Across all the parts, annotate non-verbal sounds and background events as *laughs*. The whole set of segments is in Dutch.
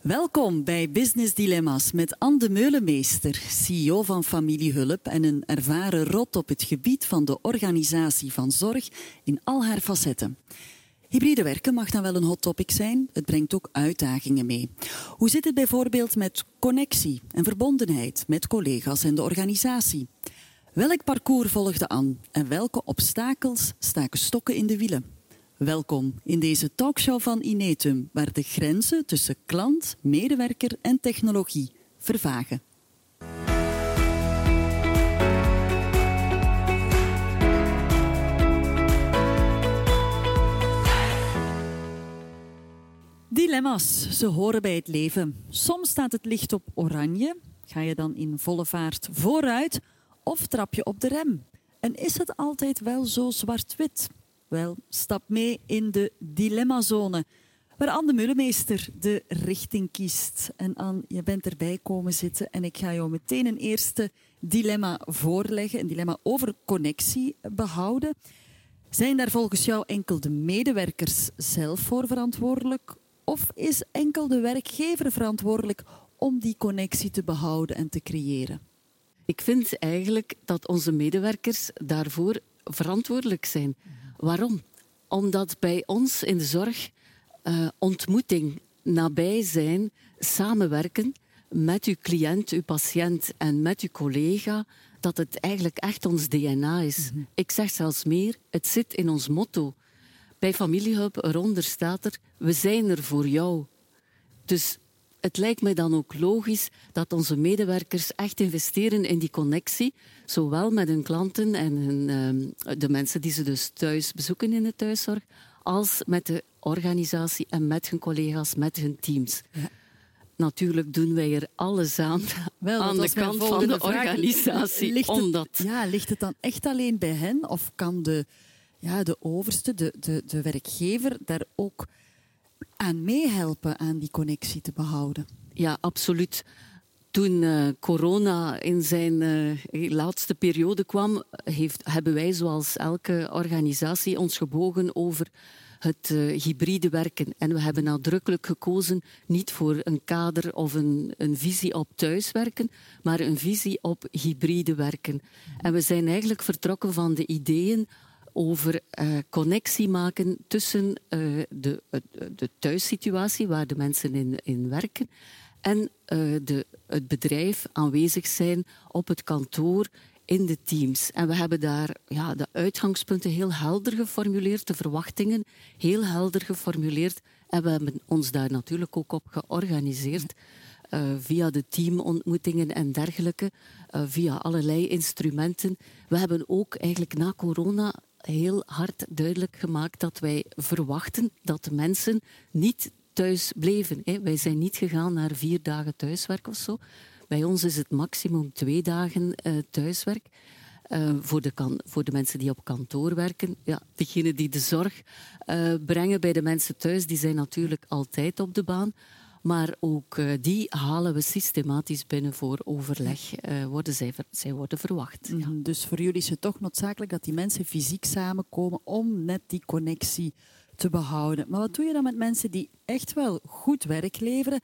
Welkom bij Business Dilemma's met Anne de Meulemeester, CEO van Familiehulp en een ervaren rot op het gebied van de organisatie van zorg in al haar facetten. Hybride werken mag dan wel een hot topic zijn, het brengt ook uitdagingen mee. Hoe zit het bijvoorbeeld met connectie en verbondenheid met collega's en de organisatie? Welk parcours volgde aan en welke obstakels staken stokken in de wielen? Welkom in deze talkshow van Inetum, waar de grenzen tussen klant, medewerker en technologie vervagen. Dilemma's, ze horen bij het leven. Soms staat het licht op oranje. Ga je dan in volle vaart vooruit of trap je op de rem? En is het altijd wel zo zwart-wit? Wel, stap mee in de dilemmazone, waar Anne de Mullemeester de richting kiest. En Anne, je bent erbij komen zitten en ik ga jou meteen een eerste dilemma voorleggen. Een dilemma over connectie behouden. Zijn daar volgens jou enkel de medewerkers zelf voor verantwoordelijk? Of is enkel de werkgever verantwoordelijk om die connectie te behouden en te creëren? Ik vind eigenlijk dat onze medewerkers daarvoor verantwoordelijk zijn. Waarom? Omdat bij ons in de zorg uh, ontmoeting, nabij zijn, samenwerken met uw cliënt, uw patiënt en met uw collega, dat het eigenlijk echt ons DNA is. Mhm. Ik zeg zelfs meer, het zit in ons motto. Bij familiehulp eronder staat er, we zijn er voor jou. Dus het lijkt mij dan ook logisch dat onze medewerkers echt investeren in die connectie, zowel met hun klanten en hun, uh, de mensen die ze dus thuis bezoeken in de thuiszorg, als met de organisatie en met hun collega's, met hun teams. Ja. Natuurlijk doen wij er alles aan, Wel, aan de kant van de organisatie. Ligt het, Ja, ligt het dan echt alleen bij hen? Of kan de, ja, de overste, de, de, de werkgever, daar ook aan meehelpen aan die connectie te behouden. Ja, absoluut. Toen uh, corona in zijn uh, laatste periode kwam, heeft, hebben wij zoals elke organisatie ons gebogen over het uh, hybride werken. En we hebben nadrukkelijk gekozen niet voor een kader of een, een visie op thuiswerken, maar een visie op hybride werken. En we zijn eigenlijk vertrokken van de ideeën over uh, connectie maken tussen uh, de, de thuissituatie waar de mensen in, in werken en uh, de, het bedrijf aanwezig zijn op het kantoor in de teams. En we hebben daar ja, de uitgangspunten heel helder geformuleerd, de verwachtingen heel helder geformuleerd. En we hebben ons daar natuurlijk ook op georganiseerd. Via de teamontmoetingen en dergelijke, via allerlei instrumenten. We hebben ook eigenlijk na corona heel hard duidelijk gemaakt dat wij verwachten dat de mensen niet thuis bleven. Hè. Wij zijn niet gegaan naar vier dagen thuiswerk of zo. Bij ons is het maximum twee dagen uh, thuiswerk. Uh, voor, de kan, voor de mensen die op kantoor werken. Ja, degenen die de zorg uh, brengen bij de mensen thuis, die zijn natuurlijk altijd op de baan. Maar ook uh, die halen we systematisch binnen voor overleg. Uh, worden zij, ver, zij worden verwacht. Ja. Mhm, dus voor jullie is het toch noodzakelijk dat die mensen fysiek samenkomen om net die connectie te behouden. Maar wat doe je dan met mensen die echt wel goed werk leveren,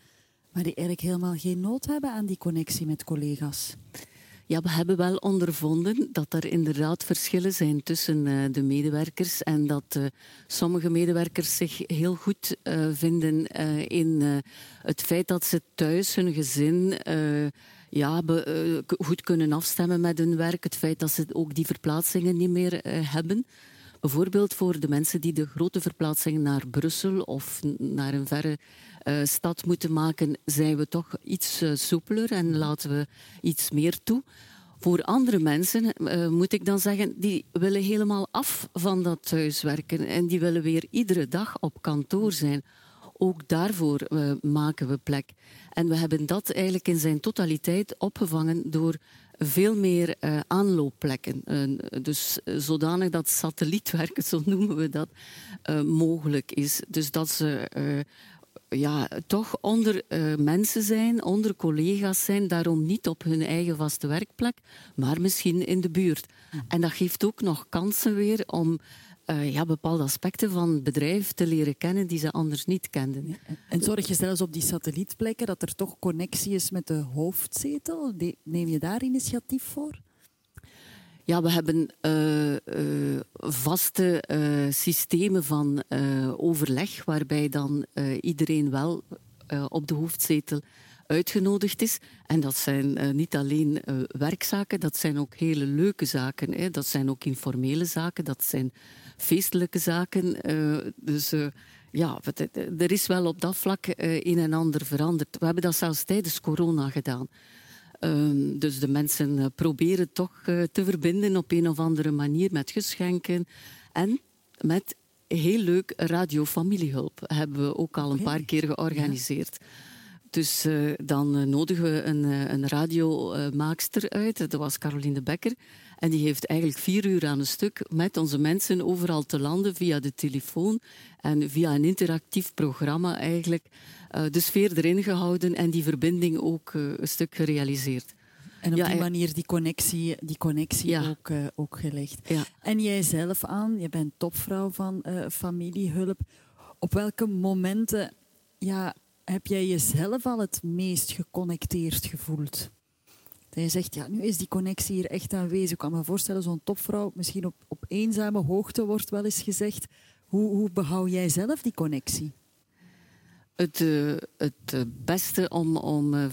maar die eigenlijk helemaal geen nood hebben aan die connectie met collega's? Ja, we hebben wel ondervonden dat er inderdaad verschillen zijn tussen uh, de medewerkers en dat uh, sommige medewerkers zich heel goed uh, vinden in het feit dat ze thuis hun gezin ja, goed kunnen afstemmen met hun werk, het feit dat ze ook die verplaatsingen niet meer hebben. Bijvoorbeeld voor de mensen die de grote verplaatsingen naar Brussel of naar een verre stad moeten maken, zijn we toch iets uh, soepeler en laten we iets meer toe. Voor andere mensen uh, moet ik dan zeggen, die willen helemaal af van dat thuiswerken en die willen weer iedere dag op kantoor zijn. Ook daarvoor maken we plek. En we hebben dat eigenlijk in zijn totaliteit opgevangen door veel meer aanloopplekken. Dus zodanig dat satellietwerken, *laughs* zo noemen we dat, mogelijk is. Dus dat ze ja, toch onder mensen zijn, onder collega's zijn, daarom niet op hun eigen vaste werkplek, maar misschien in de buurt. En dat geeft ook nog kansen weer om uh, ja, bepaalde aspecten van het bedrijf te leren kennen die ze anders niet kenden. En zorg je zelfs op die satellietplekken dat er toch connectie is met de hoofdzetel? Neem je daar initiatief voor? Ja, we hebben uh, uh, vaste uh, systemen van overleg, waarbij dan iedereen wel op de hoofdzetel uitgenodigd is. En dat zijn niet alleen werkzaken, dat zijn ook hele leuke zaken. Hè. Dat zijn ook informele zaken, dat zijn feestelijke zaken. dus ja, er is wel op dat vlak een en ander veranderd. We hebben dat zelfs tijdens corona gedaan. Ehm, dus de mensen eh, proberen toch uh, te verbinden op een of andere manier met geschenken en met heel leuk radiofamiliehulp. Hebben we ook al een paar keer georganiseerd. Dus uh, dan nodigen we een, een radiomaakster uit. Dat was Caroline Becker. En die heeft eigenlijk vier uur aan een stuk met onze mensen overal te landen via de telefoon en via een interactief programma eigenlijk uh, de sfeer erin gehouden en die verbinding ook uh, een stuk gerealiseerd. En op die manier die connectie, die connectie ja. ook, uh, ook gelegd. Ja. En jij zelf aan, je bent topvrouw van familiehulp. Op welke momenten ja, heb jij jezelf al het meest geconnecteerd gevoeld? Je zegt, ja, nu is die connectie hier echt aanwezig. Ik kan me voorstellen, zo'n topvrouw, misschien op, op eenzame hoogte wordt wel eens gezegd. Hoe, hoe behoud jij zelf die connectie? Het, uh, het beste om, om uh,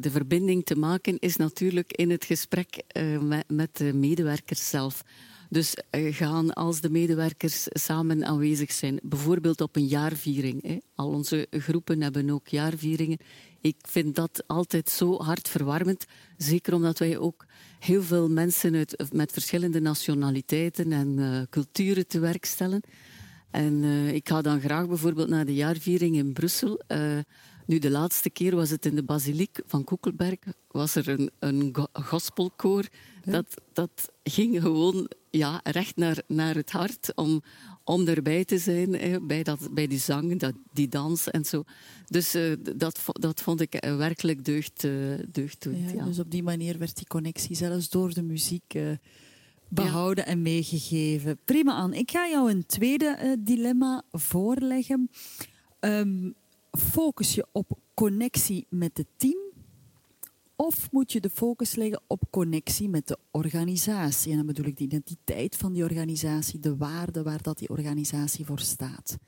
de verbinding te maken is natuurlijk in het gesprek met, met, de medewerkers zelf. Dus gaan als de medewerkers samen aanwezig zijn, bijvoorbeeld op een jaarviering. Al onze groepen hebben ook jaarvieringen. Ik vind dat altijd zo hartverwarmend, zeker omdat wij ook heel veel mensen uit, met verschillende nationaliteiten en culturen te werk stellen. En uh, ik ga dan graag bijvoorbeeld naar de jaarviering in Brussel. Uh, nu, de laatste keer was het in de basiliek van Koekelberg. Was er een, een gospelkoor. Dat, dat ging gewoon ja, recht naar, naar het hart om, om erbij te zijn. bij, dat, bij die zang, dat, die dans en zo. Dus uh, dat, dat vond ik werkelijk deugd, deugddoend. Ja, ja. Dus op die manier werd die connectie zelfs door de muziek behouden en meegegeven. Prima, aan. Ik ga jou een tweede dilemma voorleggen. Um, focus je op connectie met het team of moet je de focus leggen op connectie met de organisatie? En dan bedoel ik de identiteit van die organisatie, de waarde waar dat die organisatie voor staat.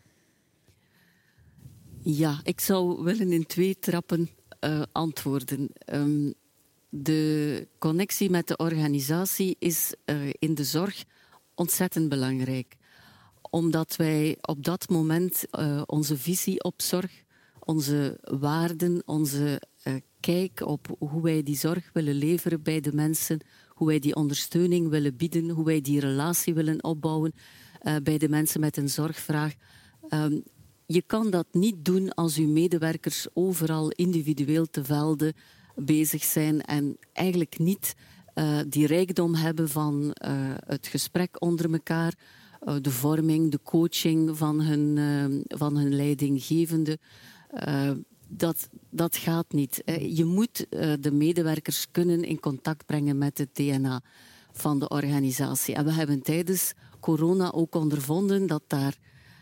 Ja, ik zou willen in twee trappen uh, antwoorden. Um, de connectie met de organisatie is uh, in de zorg ontzettend belangrijk. Omdat wij op dat moment uh, onze visie op zorg, onze waarden, onze kijk op hoe wij die zorg willen leveren bij de mensen, hoe wij die ondersteuning willen bieden, hoe wij die relatie willen opbouwen bij de mensen met een zorgvraag. Um, je kan dat niet doen als uw medewerkers overal individueel te velden bezig zijn en eigenlijk niet uh, die rijkdom hebben van uh, het gesprek onder elkaar, de vorming, de coaching van hun, van hun leidinggevende. Dat, dat gaat niet. Je moet de medewerkers kunnen in contact brengen met het DNA van de organisatie. En we hebben tijdens corona ook ondervonden dat daar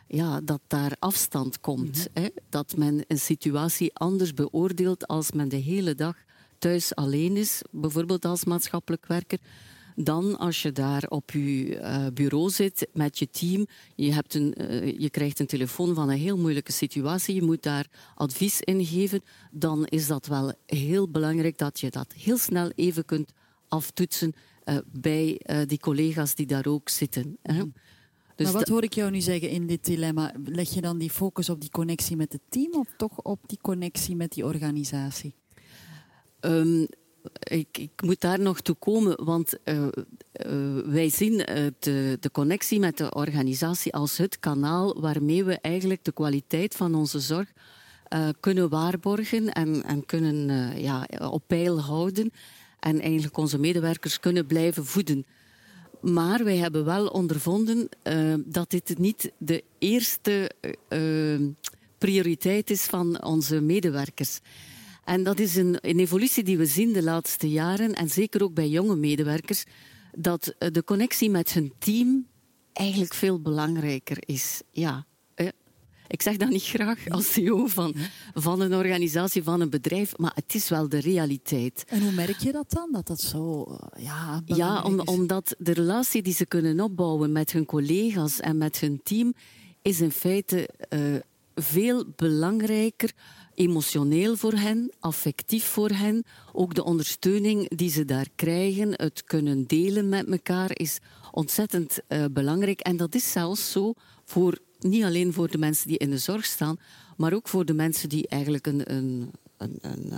ja, dat daar afstand komt. Mhm. hè? Dat men een situatie anders beoordeelt als men de hele dag thuis alleen is, bijvoorbeeld als maatschappelijk werker, dan als je daar op je uh, bureau zit met je team. Je, hebt een, uh, je krijgt een telefoon van een heel moeilijke situatie. Je moet daar advies in geven. Dan is dat wel heel belangrijk dat je dat heel snel even kunt aftoetsen uh, bij die collega's die daar ook zitten. Hè. Dus maar wat hoor ik jou nu zeggen in dit dilemma? Leg je dan die focus op die connectie met het team of toch op die connectie met die organisatie? Um, ik, ik, moet daar nog toe komen, want uh, uh, wij zien uh, de, de, connectie met de organisatie als het kanaal waarmee we eigenlijk de kwaliteit van onze zorg kunnen waarborgen en, en kunnen ja, op peil houden en eigenlijk onze medewerkers kunnen blijven voeden. Maar wij hebben wel ondervonden dat dit niet de eerste prioriteit is van onze medewerkers. En dat is een, een, evolutie die we zien de laatste jaren, en zeker ook bij jonge medewerkers, dat de connectie met hun team eigenlijk veel belangrijker is. Ja, ik zeg dat niet graag als CEO van, van een organisatie, van een bedrijf, maar het is wel de realiteit. En hoe merk je dat dan? Dat dat zo. Eh, ja, ja omdat de relatie die ze kunnen opbouwen met hun collega's en met hun team is in feite uh, veel belangrijker emotioneel voor hen, affectief voor hen. Ook de ondersteuning die ze daar krijgen, het kunnen delen met elkaar, is ontzettend uh, belangrijk. En dat is zelfs zo voor niet alleen voor de mensen die in de zorg staan, maar ook voor de mensen die eigenlijk een, een, een, een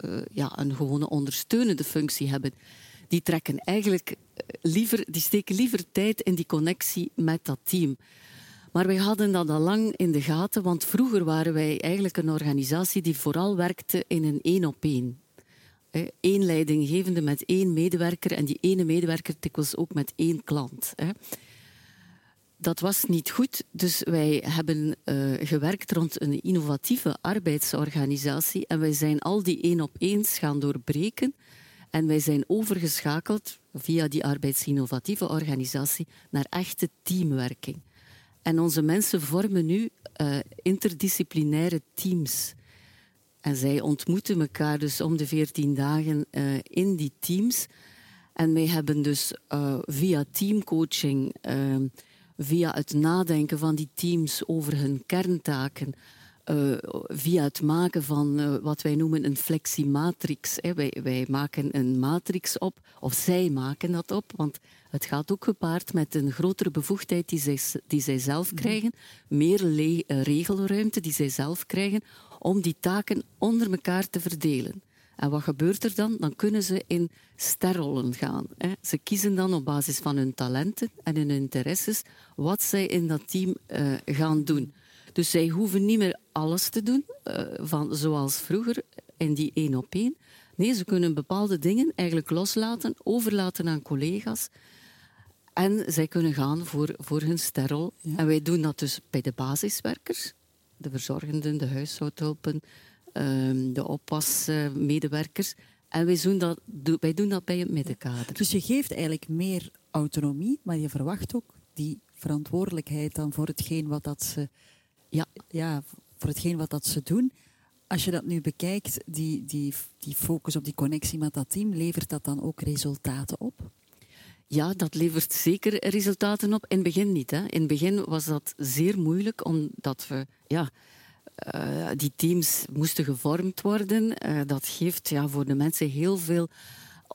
uh, ja, een gewone ondersteunende functie hebben. Die trekken eigenlijk liever, die steken liever tijd in die connectie met dat team. Maar wij hadden dat al lang in de gaten, want vroeger waren wij eigenlijk een organisatie die vooral werkte in een één op één. Eén leidinggevende met één medewerker en die ene medewerker dikwijls ook met één klant dat was niet goed, dus wij hebben uh, gewerkt rond een innovatieve arbeidsorganisatie en wij zijn al die één op eens gaan doorbreken en wij zijn overgeschakeld via die arbeidsinnovatieve organisatie naar echte teamwerking. En onze mensen vormen nu uh, interdisciplinaire teams. En zij ontmoeten elkaar dus om de veertien dagen uh, in die teams. En wij hebben dus via teamcoaching via het nadenken van die teams over hun kerntaken, uh, via het maken van uh, wat wij noemen een fleximatrix. Hè. Wij, wij, maken een matrix op, of zij maken dat op, want het gaat ook gepaard met een grotere bevoegdheid die zij, die zij zelf mhm. krijgen, meer uh, regelruimte die zij zelf krijgen, om die taken onder elkaar te verdelen. En wat gebeurt er dan? Dan kunnen ze in sterrollen gaan. Hè. Ze kiezen dan op basis van hun talenten en hun interesses wat zij in dat team uh, gaan doen. Dus zij hoeven niet meer alles te doen, uh, van, zoals vroeger in die één op één. Nee, ze kunnen bepaalde dingen eigenlijk loslaten, overlaten aan collega's. En zij kunnen gaan voor, voor hun sterrol. En wij doen dat dus bij de basiswerkers, de verzorgenden, de huishoudhulpen, Ehm, de oppasmedewerkers. En wij doen, dat, wij doen dat bij het middenkader. Dus je geeft eigenlijk meer autonomie, maar je verwacht ook die verantwoordelijkheid dan voor hetgeen wat dat ze, ja. Ja, voor hetgeen wat dat ze doen. Als je dat nu bekijkt, die, die, die focus op die connectie met dat team, levert dat dan ook resultaten op? Ja, dat levert zeker resultaten op. In het begin niet. Hè. In het begin was dat zeer moeilijk, omdat we ja, uh, die teams moesten gevormd worden. Uh, dat geeft ja, voor de mensen heel veel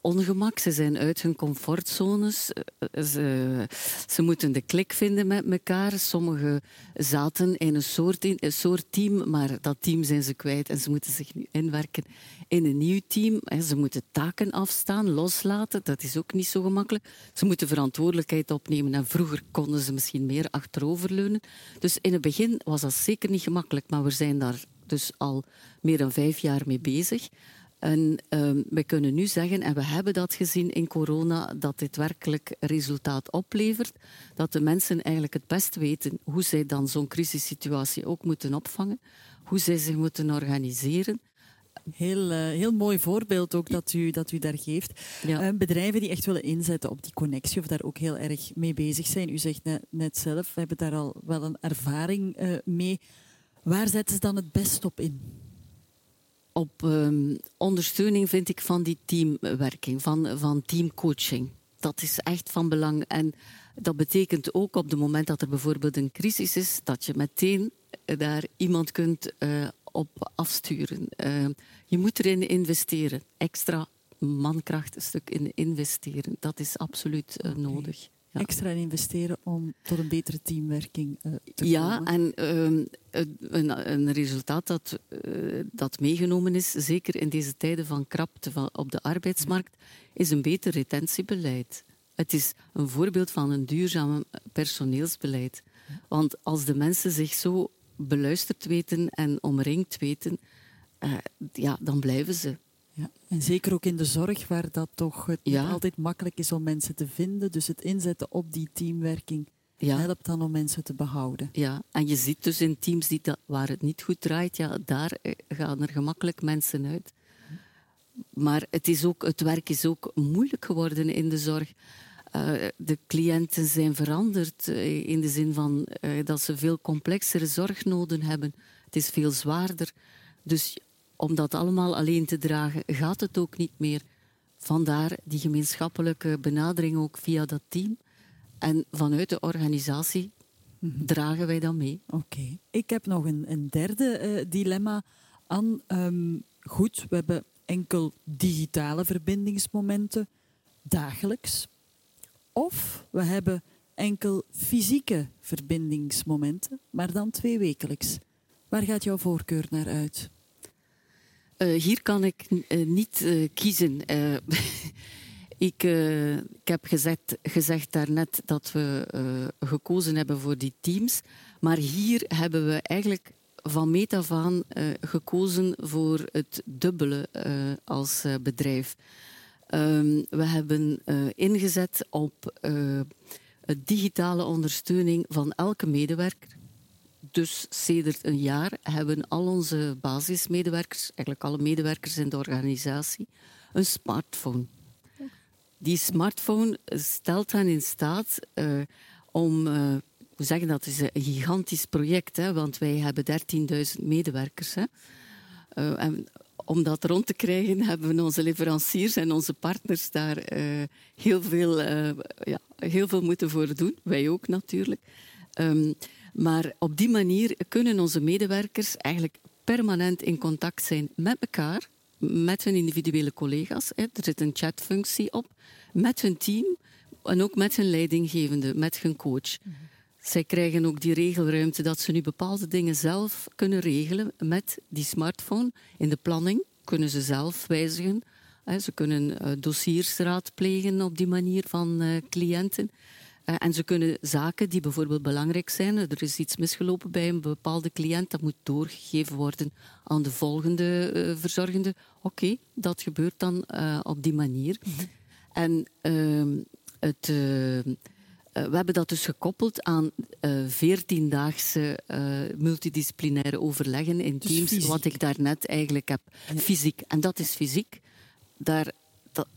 ongemak. Ze zijn uit hun comfortzones. Eh, ze, ze moeten de klik vinden met elkaar. Sommigen zaten in een soort, in, een soort team, maar dat team zijn ze kwijt en ze moeten zich nu inwerken in een nieuw team. Ze moeten taken afstaan, loslaten. Dat is ook niet zo gemakkelijk. Ze moeten verantwoordelijkheid opnemen en vroeger konden ze misschien meer achteroverleunen. Dus in het begin was dat zeker niet gemakkelijk, maar we zijn daar dus al meer dan vijf jaar mee bezig. En um, we kunnen nu zeggen, en we hebben dat gezien in corona, dat dit werkelijk resultaat oplevert. Dat de mensen eigenlijk het best weten hoe zij dan zo'n crisissituatie ook moeten opvangen. Hoe zij zich moeten organiseren. Heel, uh, heel mooi voorbeeld ook dat u, dat u daar geeft. Ja. Uh, bedrijven die echt willen inzetten op die connectie of daar ook heel erg mee bezig zijn. U zegt net, net zelf, we hebben daar al wel een ervaring uh, mee. Waar zetten ze dan het best op in? Op um, ondersteuning vind ik van die teamwerking, van, van teamcoaching. Dat is echt van belang. En dat betekent ook op het moment dat er bijvoorbeeld een crisis is, dat je meteen daar iemand kunt uh, op afsturen. Uh, je moet erin investeren. Extra mankracht, een stuk in investeren. Dat is absoluut uh, nodig extra investeren om tot een betere teamwerking uh, te ja, komen. Ja, en uh, een, een, resultaat dat, uh, dat meegenomen is, zeker in deze tijden van krapte van, op de arbeidsmarkt, is een beter retentiebeleid. Het is een voorbeeld van een duurzaam personeelsbeleid. Want als de mensen zich zo beluisterd weten en omringd weten, eh, ja, dan blijven ze. Ja, en zeker ook in de zorg, waar dat toch het niet altijd makkelijk is om mensen te vinden. Dus het inzetten op die teamwerking ja. helpt dan om mensen te behouden. Ja, en je ziet dus in teams die dat, waar het niet goed draait, ja, daar eh, gaan er gemakkelijk mensen uit. Maar het, is ook, het werk is ook moeilijk geworden in de zorg. de cliënten zijn veranderd in de zin van dat ze veel complexere zorgnoden hebben. Het is veel zwaarder. Dus om dat allemaal alleen te dragen, gaat het ook niet meer. Vandaar die gemeenschappelijke benadering ook via dat team. En vanuit de organisatie mhm. dragen wij dat mee. Oké. Ik heb nog een, een derde uh, dilemma aan. Um, goed, we hebben enkel digitale verbindingsmomenten dagelijks. Of we hebben enkel fysieke verbindingsmomenten, maar dan twee wekelijks. Waar gaat jouw voorkeur naar uit? Uh, hier kan ik uh, niet uh, kiezen. *laughs* ik, ik, heb gezegd, gezegd daarnet dat we gekozen hebben voor die teams. Maar hier hebben we eigenlijk van meet af aan gekozen voor het dubbele als bedrijf. Um, we hebben ingezet op digitale ondersteuning van elke medewerker dus sedert een jaar hebben al onze basismedewerkers, eigenlijk alle medewerkers in de organisatie, een smartphone. Die smartphone stelt hen in staat uh, om. Uh, we zeggen dat is een gigantisch project, hè, want wij hebben 13.000 medewerkers. Hè. Uh, en om dat rond te krijgen *laughs* hebben we onze leveranciers en onze partners daar heel, veel, ja, heel veel moeten voor doen. Wij ook natuurlijk. Um, maar op die manier kunnen onze medewerkers eigenlijk permanent in contact zijn met elkaar, met hun individuele collega's. Er zit een chatfunctie op, met hun team en ook met hun leidinggevende, met hun coach. Zij krijgen ook die regelruimte dat ze nu bepaalde dingen zelf kunnen regelen met die smartphone. In de planning kunnen ze zelf wijzigen. Ze kunnen eh, dossiers raadplegen op die manier van eh, cliënten. Eh, en ze kunnen zaken die bijvoorbeeld belangrijk zijn, er is iets misgelopen bij een bepaalde cliënt, dat moet doorgegeven worden aan de volgende uh, verzorgende. Oké, dat gebeurt dan uh, op die manier. Mhm. En ehm, het, we hebben dat dus gekoppeld aan veertiendaagse multidisciplinaire overleggen in dus teams, wat ik daarnet eigenlijk heb. Fysiek. En dat is fysiek. Daar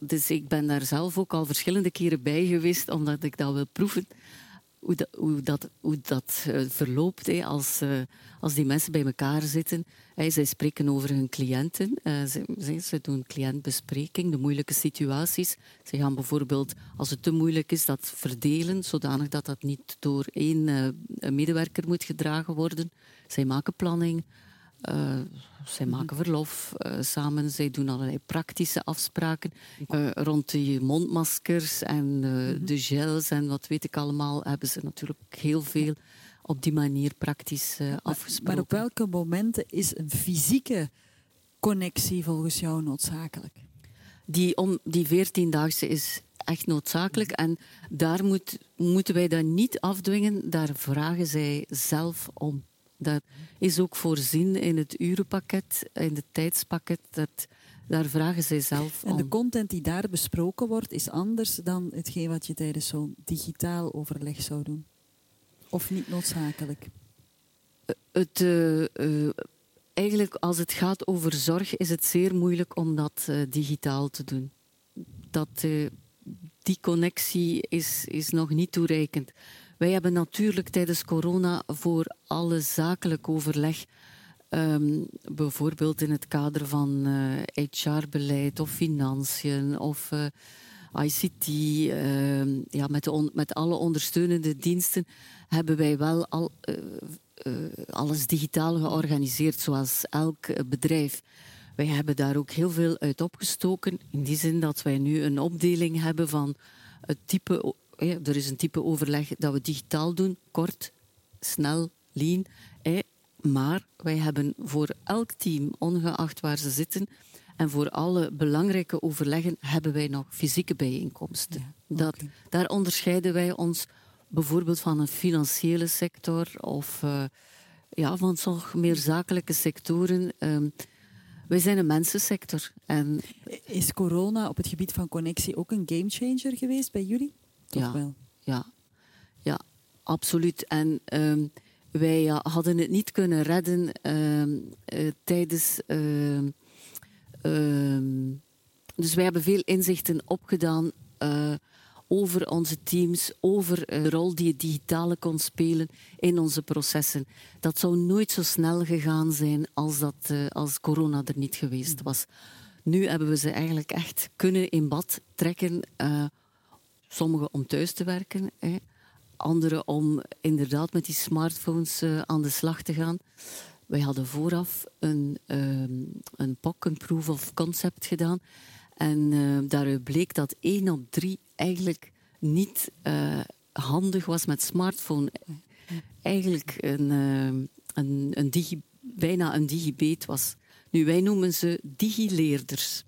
dus ik ben daar zelf ook al verschillende keren bij geweest, omdat ik dat wil proeven. Hoe dat, hoe dat, uh, verloopt als, uh, als die mensen bij elkaar zitten. Hey, zij spreken over hun cliënten. Uh, ze, ze, doen cliëntbespreking, de moeilijke situaties. Ze gaan bijvoorbeeld, als het te moeilijk is, dat verdelen, zodanig dat dat niet door één medewerker moet gedragen worden. Zij maken planning. Uh, zij mhm. maken verlof uh, samen, zij doen allerlei praktische afspraken uh, rond die mondmaskers en mhm. de gels en wat weet ik allemaal. Hebben ze natuurlijk heel veel op die manier praktisch afgesproken. Maar op welke momenten is een fysieke connectie volgens jou noodzakelijk? Die, om, die veertiendaagse is echt noodzakelijk. En daar moet, moeten wij dat niet afdwingen. Daar vragen zij zelf om. Dat is ook voorzien in het urenpakket, in het tijdspakket. Dat, daar vragen zij zelf om. En de content die daar besproken wordt, is anders dan hetgeen wat je tijdens zo'n digitaal overleg zou doen? Of niet noodzakelijk? Eh, het, uh, eigenlijk, als het gaat over zorg, is het zeer moeilijk om dat uh, digitaal te doen. Dat, die connectie is, is nog niet toereikend. Wij hebben natuurlijk tijdens corona voor alle zakelijk overleg, um, bijvoorbeeld in het kader van uh, eh, HR-beleid of financiën of uh, eh, ICT, ehm, ja, met, met alle ondersteunende diensten, hebben wij wel al, uh, alles digitaal georganiseerd, zoals elk bedrijf. Wij hebben daar ook heel veel uit opgestoken, in die zin dat wij nu een opdeling hebben van het type er is een type overleg dat we digitaal doen, kort, snel, lean. Maar wij hebben voor elk team, ongeacht waar ze zitten, en voor alle belangrijke overleggen hebben wij nog fysieke bijeenkomsten. dat, daar onderscheiden wij ons bijvoorbeeld van een financiële sector of uh, ja, van toch meer zakelijke sectoren. Um, wij zijn een mensensector. En is corona op het gebied van connectie ook een gamechanger geweest bij jullie? Ja, wel? Ja, ja, absoluut. En um, wij uh, hadden het niet kunnen redden uh, uh, tijdens. dus wij hebben veel inzichten opgedaan over onze teams, over de rol die het digitale kon spelen in onze processen. Dat zou nooit zo snel gegaan zijn als, dat, uh, als corona er niet geweest was. Nu hebben we ze eigenlijk echt kunnen in bad trekken. Uh, sommigen om thuis te werken, hè. anderen om inderdaad met die smartphones uh, aan de slag te gaan. Wij hadden vooraf een, um, een POC, een Proof of Concept gedaan. En uh, daaruit bleek dat één op drie eigenlijk niet uh, handig was met smartphone. Eigenlijk een, uh, een, een digi, bijna een digibeet was. Nu, wij noemen ze digileerders.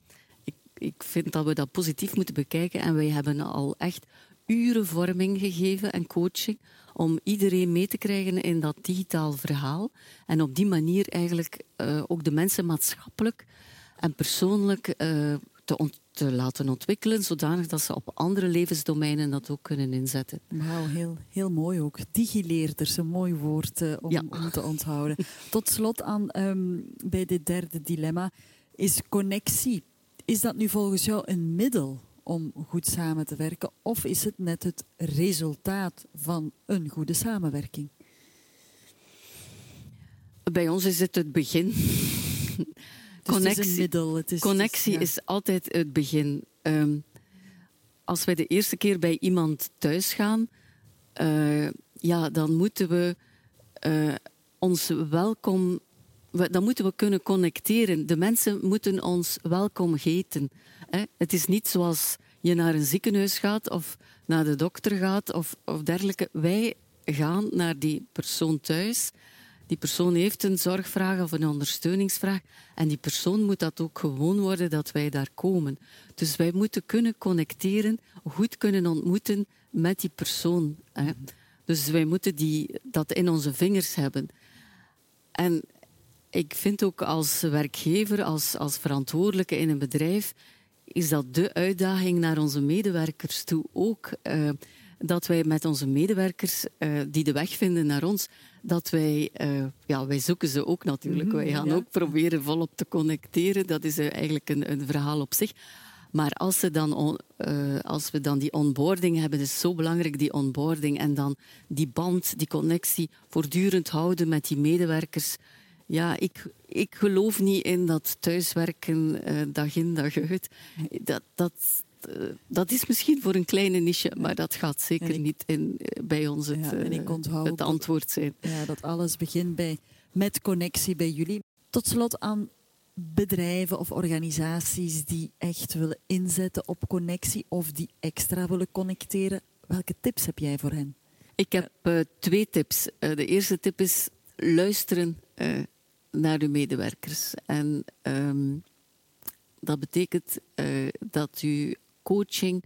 Ik, vind dat we dat positief moeten bekijken. En wij hebben al echt uren vorming gegeven en coaching om iedereen mee te krijgen in dat digitaal verhaal. En op die manier eigenlijk uh, ook de mensen maatschappelijk en persoonlijk uh, te, te, laten ontwikkelen, zodanig dat ze op andere levensdomeinen dat ook kunnen inzetten. Wauw, heel, heel mooi ook. Digileerders, een mooi woord uh, om, ja. om, te onthouden. Tot slot aan um, bij dit derde dilemma is connectie. Is dat nu volgens jou een middel om goed samen te werken? Of is het net het resultaat van een goede samenwerking? Bij ons is het het begin. *laughs* Dus connectie, het is middel, het is, connectie het is, ja. is, altijd het begin. Um, als wij de eerste keer bij iemand thuis gaan, uh, ja, dan moeten we uh, ons welkom. Dan moeten we kunnen connecteren. De mensen moeten ons welkom heten. Hè? Het is niet zoals je naar een ziekenhuis gaat of naar de dokter gaat of, of dergelijke. Wij gaan naar die persoon thuis. Die persoon heeft een zorgvraag of een ondersteuningsvraag. En die persoon moet dat ook gewoon worden dat wij daar komen. Dus wij moeten kunnen connecteren, goed kunnen ontmoeten met die persoon. Hè. Dus wij moeten die, dat in onze vingers hebben. En ik vind ook als werkgever, als, als verantwoordelijke in een bedrijf, is dat de uitdaging naar onze medewerkers toe ook. Uh, dat wij met onze medewerkers uh, die de weg vinden naar ons, dat wij, uh, ja, wij zoeken ze ook natuurlijk. Mm -hmm, wij gaan ja. ook proberen volop te connecteren. Dat is eigenlijk een, een verhaal op zich. Maar als, ze dan on, uh, als we dan die onboarding hebben, is zo belangrijk die onboarding en dan die band, die connectie voortdurend houden met die medewerkers. Ja, ik, ik geloof niet in dat thuiswerken uh, dag in dag uit. Dat, dat, uh, dat is misschien voor een kleine niche, maar dat gaat zeker ik, niet in, bij ons het, ja, het antwoord zijn. Ja, dat alles begint bij, met connectie bij jullie. Tot slot aan bedrijven of organisaties die echt willen inzetten op connectie of die extra willen connecteren. Welke tips heb jij voor hen? Ik heb uh, twee tips. De eerste tip is luisteren uh, naar uw medewerkers. En um, dat betekent dat uw coaching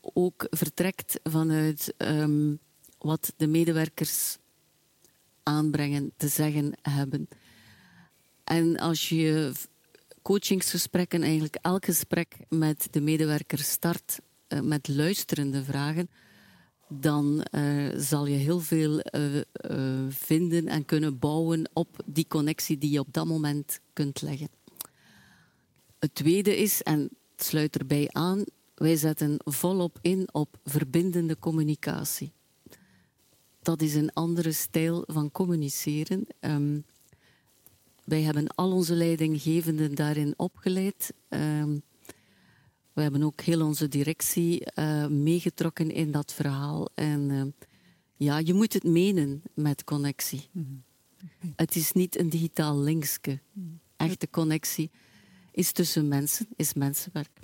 ook vertrekt vanuit um, wat de medewerkers aanbrengen, te zeggen hebben. En als je coachingsgesprekken, eigenlijk elk gesprek met de medewerker start uh, met luisterende vragen, dan uh, zal je heel veel uh, vinden en kunnen bouwen op die connectie die je op dat moment kunt leggen. Het tweede is, en het sluit erbij aan, wij zetten volop in op verbindende communicatie. Dat is een andere stijl van communiceren. Um, wij hebben al onze leidinggevenden daarin opgeleid. Um, we hebben ook heel onze directie uh, meegetrokken in dat verhaal. En uh, ja, je moet het menen met connectie. Mm -hmm. okay. Het is niet een digitaal linkske. Mm. Echte connectie is tussen mensen, is mensenwerk.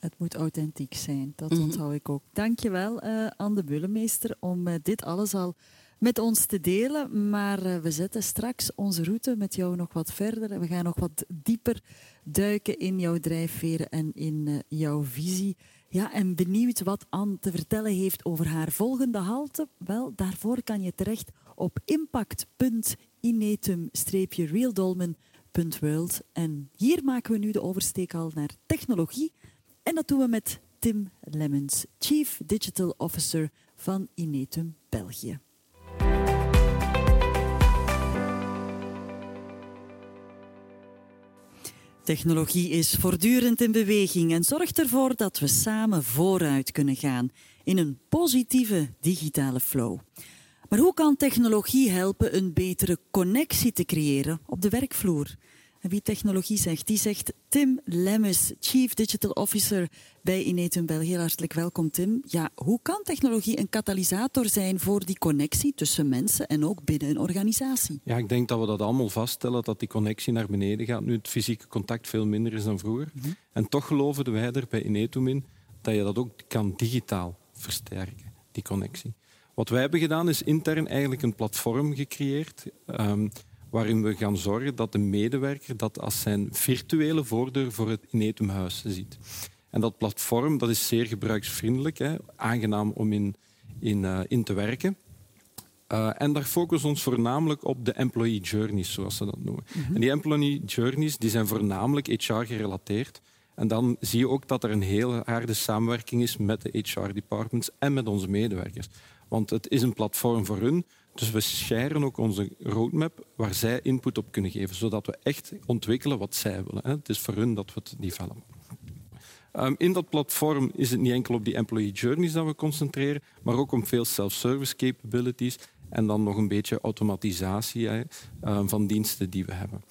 Het moet authentiek zijn, dat mm -hmm. onthoud ik ook. Dankjewel, uh, Anne de Bullemeester, om dit alles al met ons te delen. Maar uh, we zetten straks onze route met jou nog wat verder. We gaan nog wat dieper duiken in jouw drijfveren en in uh, jouw visie. Ja, en benieuwd wat Anne te vertellen heeft over haar volgende halte? Wel, daarvoor kan je terecht op impact.inetum-realdolmen.world. En hier maken we nu de oversteek al naar technologie. En dat doen we met Tim Lemmens, Chief Digital Officer van Inetum België. Technologie is voortdurend in beweging en zorgt ervoor dat we samen vooruit kunnen gaan. in een positieve digitale flow. Maar hoe kan technologie helpen een betere connectie te creëren op de werkvloer? Wie technologie zegt, die zegt Tim Lemmes, Chief Digital Officer bij Inetum België. Hartelijk welkom, Tim. Ja, hoe kan technologie een katalysator zijn voor die connectie tussen mensen en ook binnen een organisatie? Ja, ik denk dat we dat allemaal vaststellen, dat die connectie naar beneden gaat. Nu het fysieke contact veel minder is dan vroeger. Mhm. En toch geloven wij er bij Inetum in dat je dat ook kan digitaal versterken, die connectie. Wat wij hebben gedaan is intern eigenlijk een platform gecreëerd. Um, waarin we gaan zorgen dat de medewerker dat als zijn virtuele voordeur voor het Inetumhuis ziet. En dat platform dat is zeer gebruiksvriendelijk, hè, aangenaam om in, in, uh, in te werken. Uh, en daar focussen we ons voornamelijk op de employee journeys, zoals ze dat noemen. Mm -hmm. En die employee journeys die zijn voornamelijk HR-gerelateerd. En dan zie je ook dat er een hele harde samenwerking is met de HR-departments en met onze medewerkers. Want het is een platform voor hun, dus we scheren ook onze roadmap waar zij input op kunnen geven, zodat we echt ontwikkelen wat zij willen. Het is voor hun dat we het developen. Um, in dat platform is het niet enkel op die employee journeys dat we concentreren, maar ook om veel self-service capabilities en dan nog een beetje automatisatie um, van diensten die we hebben.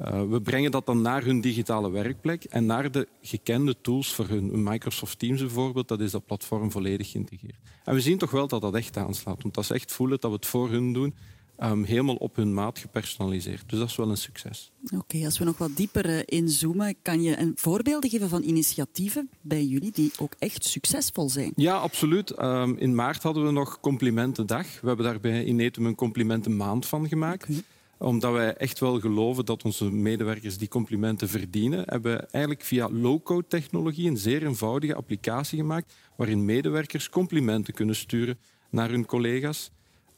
Uh, we brengen dat dan naar hun digitale werkplek en naar de gekende tools voor hun. Microsoft Teams bijvoorbeeld, dat is dat platform volledig geïntegreerd. En we zien toch wel dat dat echt aanslaat, want dat is echt voelen dat we het voor hun doen, um, helemaal op hun maat gepersonaliseerd. Dus dat is wel een succes. Oké, okay, als we nog wat dieper uh, inzoomen, kan je een voorbeelden geven van initiatieven bij jullie die ook echt succesvol zijn? Ja, absoluut. Um, in maart hadden we nog Complimentendag. We hebben daarbij in Netum een complimentenmaand van gemaakt. Okay omdat wij echt wel geloven dat onze medewerkers die complimenten verdienen, hebben we eigenlijk via low-code technologie een zeer eenvoudige applicatie gemaakt waarin medewerkers complimenten kunnen sturen naar hun collega's.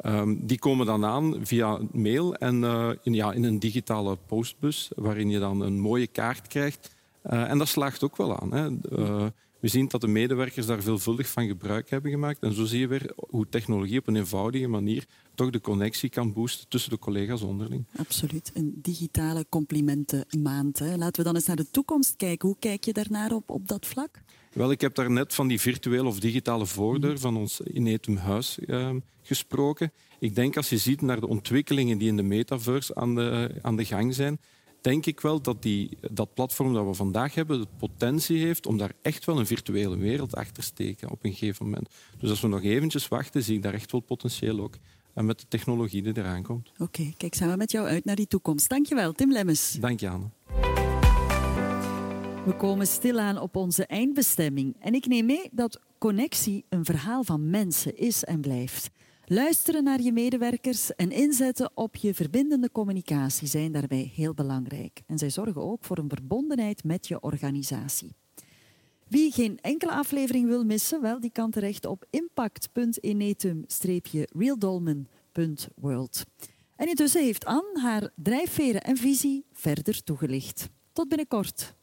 Um, die komen dan aan via mail en uh, in, ja, in een digitale postbus, waarin je dan een mooie kaart krijgt. Uh, en dat slaagt ook wel aan. Hè. Uh, we zien dat de medewerkers daar veelvuldig van gebruik hebben gemaakt. En zo zie je weer hoe technologie op een eenvoudige manier toch de connectie kan boosten tussen de collega's onderling. Absoluut. Een digitale complimentenmaand. Hè. Laten we dan eens naar de toekomst kijken. Hoe kijk je daarnaar op, op dat vlak? Wel, ik heb daar net van die virtuele of digitale voordeur mhm. van ons Inetum Huis uh, gesproken. Ik denk als je ziet naar de ontwikkelingen die in de metaverse aan de, aan de gang zijn, denk ik wel dat die, dat platform dat we vandaag hebben de potentie heeft om daar echt wel een virtuele wereld achter te steken op een gegeven moment. Dus als we nog eventjes wachten, zie ik daar echt wel potentieel ook. En met de technologie die eraan komt. Oké, okay, kijk samen met jou uit naar die toekomst. Dankjewel, Tim Lemmens. Dank je, Anne. We komen stilaan op onze eindbestemming. En ik neem mee dat connectie een verhaal van mensen is en blijft. Luisteren naar je medewerkers en inzetten op je verbindende communicatie zijn daarbij heel belangrijk. En zij zorgen ook voor een verbondenheid met je organisatie. Wie geen enkele aflevering wil missen, wel, die kan terecht op impact.enetum-realdolmen.world. En intussen heeft Anne haar drijfveren en visie verder toegelicht. Tot binnenkort.